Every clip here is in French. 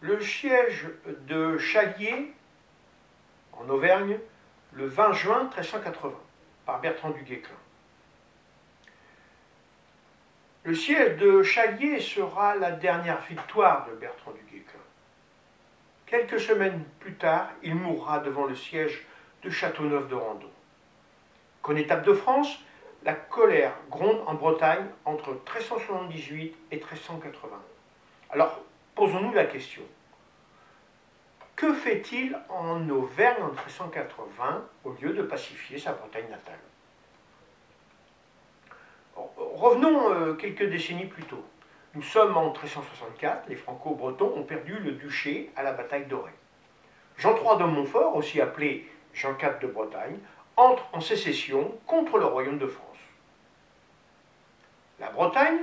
le siège de Chalier, en Auvergne, le 20 juin 1380, par Bertrand du Guesclin. Le siège de Chalier sera la dernière victoire de Bertrand du Guesclin. Quelques semaines plus tard, il mourra devant le siège de Châteauneuf de Randon. Connétable de France, la colère gronde en Bretagne entre 1378 et 1380. Alors, posons-nous la question. Que fait-il en Auvergne en 1380 au lieu de pacifier sa Bretagne natale? Revenons euh, quelques décennies plus tôt. Nous sommes en 1364, les Franco-Bretons ont perdu le duché à la bataille d'Auray. Jean III de Montfort, aussi appelé Jean IV de Bretagne, entre en sécession contre le royaume de France. La Bretagne,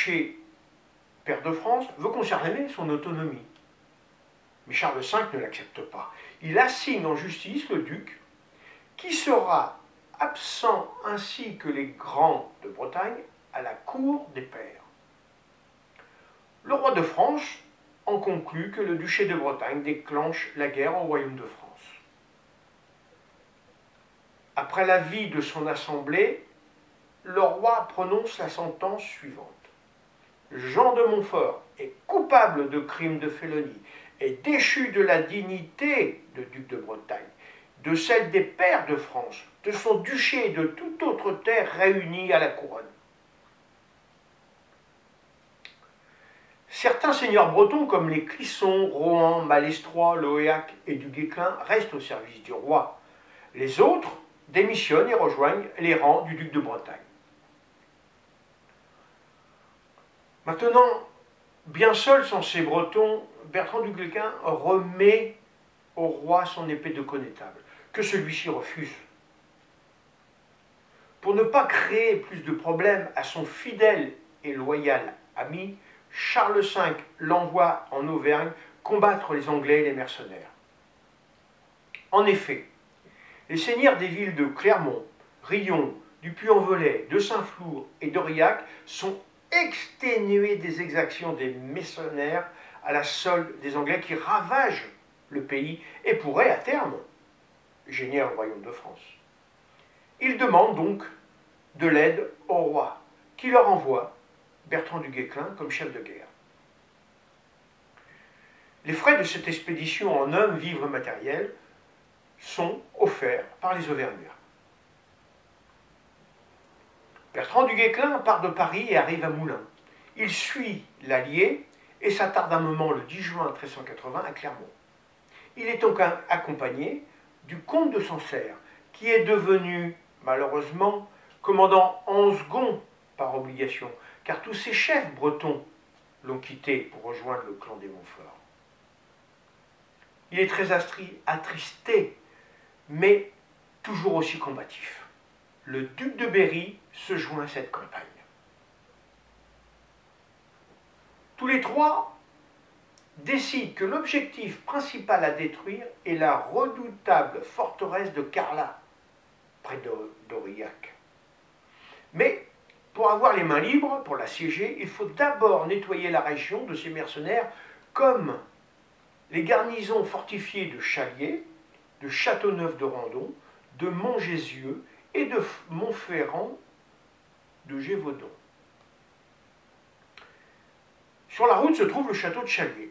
duché père de France, veut conserver son autonomie. Mais Charles V ne l'accepte pas. Il assigne en justice le duc, qui sera absent ainsi que les grands de Bretagne à la cour des pairs. Le roi de France en conclut que le duché de Bretagne déclenche la guerre au royaume de France. Après l'avis de son assemblée, le roi prononce la sentence suivante. Jean de Montfort est coupable de crimes de félonie et déchu de la dignité de duc de Bretagne, de celle des pairs de France, de son duché et de toute autre terre réunie à la couronne. Certains seigneurs bretons, comme les Clisson, Rohan, Malestroit, Loéac et du Guesclin, restent au service du roi. Les autres démissionnent et rejoignent les rangs du duc de Bretagne. Maintenant, bien seul sans ces Bretons, Bertrand du Guesclin remet au roi son épée de connétable, que celui-ci refuse. Pour ne pas créer plus de problèmes à son fidèle et loyal ami, Charles V l'envoie en Auvergne combattre les Anglais et les mercenaires. En effet, les seigneurs des villes de Clermont, Rion, du Puy-en-Velay, de Saint-Flour et d'Aurillac sont exténués des exactions des mercenaires à la solde des Anglais qui ravagent le pays et pourraient à terme gêner le royaume de France. Ils demandent donc de l'aide au roi, qui leur envoie Bertrand du Guesclin comme chef de guerre. Les frais de cette expédition en hommes, vivres matériels sont offerts par les Auvergnats. Bertrand du Guesclin part de Paris et arrive à Moulins. Il suit l'Allier et s'attarde un moment le 10 juin 1380 à Clermont. Il est donc accompagné du comte de Sancerre, qui est devenu, malheureusement, commandant en second par obligation, car tous ses chefs bretons l'ont quitté pour rejoindre le clan des Montfort. Il est très attristé, mais toujours aussi combatif. Le duc de Berry se joint à cette campagne. Tous les trois décident que l'objectif principal à détruire est la redoutable forteresse de Carla, près d'Aurillac. Mais pour avoir les mains libres, pour l'assiéger, il faut d'abord nettoyer la région de ces mercenaires comme les garnisons fortifiées de Chalier, de Châteauneuf de Randon, de Montgésieux et de Montferrand de. Sur la route se trouve le château de Chalier.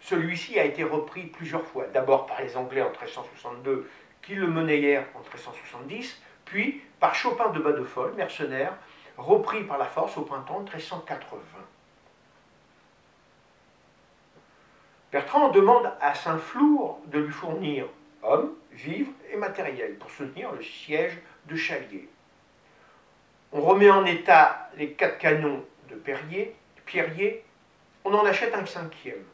Celui-ci a été repris plusieurs fois, d'abord par les Anglais en 1362 qui le monnayèrent en 1370, puis par Chopin de Badefolle, mercenaire, repris par la force au printemps 1380. Bertrand demande à Saint-Flour de lui fournir hommes, vivres et matériel pour soutenir le siège de Chalier. On remet en état les quatre canons de Perrier, Pierrier, on en achète un cinquième.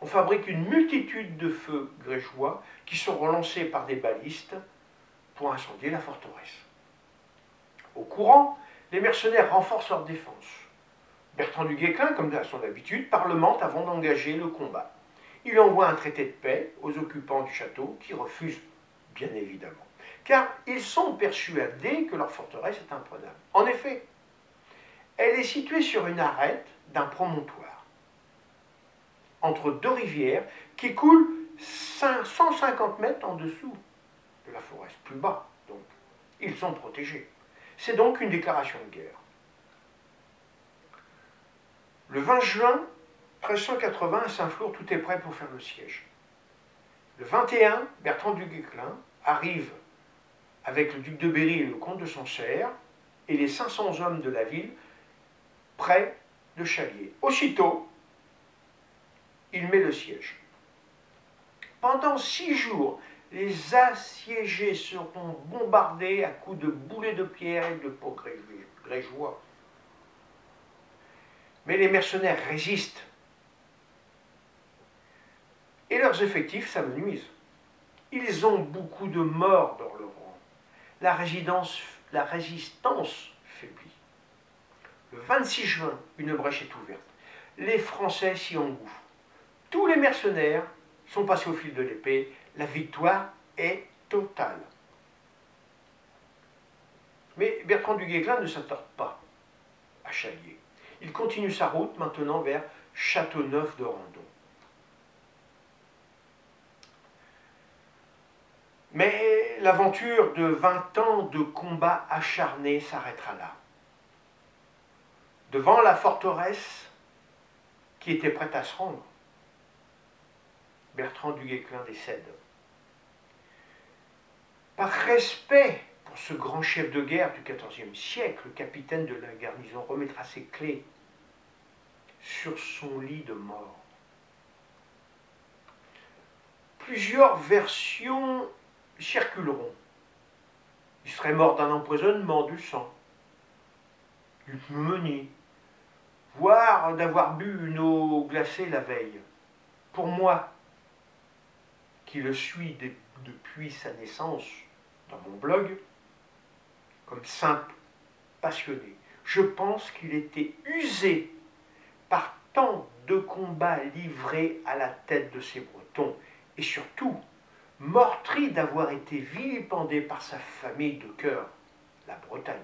On fabrique une multitude de feux grégeois qui seront lancés par des balistes pour incendier la forteresse. Au courant, les mercenaires renforcent leur défense. Bertrand du Guesclin, comme à son habitude, parlemente avant d'engager le combat. Il envoie un traité de paix aux occupants du château qui refusent, bien évidemment, car ils sont persuadés que leur forteresse est imprenable. En effet, elle est située sur une arête d'un promontoire. entre deux rivières qui coulent 150 mètres en dessous de la forêt, plus bas. Donc, ils sont protégés. C'est donc une déclaration de guerre. Le 20 juin 1380, à Saint-Flour, tout est prêt pour faire le siège. Le 21, Bertrand du Guesclin arrive avec le duc de Berry et le comte de Sancerre et les 500 hommes de la ville près de Chalier. Aussitôt, il met le siège. Pendant six jours, les assiégés seront bombardés à coups de boulets de pierre et de pots grégeois. Mais les mercenaires résistent. Et leurs effectifs s'amenuisent. Ils ont beaucoup de morts dans leur la résistance faiblit. Le 26 juin, une brèche est ouverte. Les Français s'y engouffrent. Tous les mercenaires sont passés au fil de l'épée. La victoire est totale. Mais Bertrand du Guesclin ne s'attarde pas à Chalier. Il continue sa route maintenant vers Châteauneuf de Randon. Mais l'aventure de 20 ans de combats acharnés s'arrêtera là. Devant la forteresse qui était prête à se rendre, Bertrand du Guesclin décède. Par respect pour ce grand chef de guerre du XIVe siècle, le capitaine de la garnison remettra ses clés sur son lit de mort. Plusieurs versions circuleront. Il serait mort d'un empoisonnement du sang, d'une pneumonie, voire d'avoir bu une eau glacée la veille. Pour moi, qui le suis depuis sa naissance dans mon blog, comme simple passionné, je pense qu'il était usé par tant de combats livrés à la tête de ces Bretons, et surtout meurtri d'avoir été vilipendé par sa famille de cœur, la Bretagne.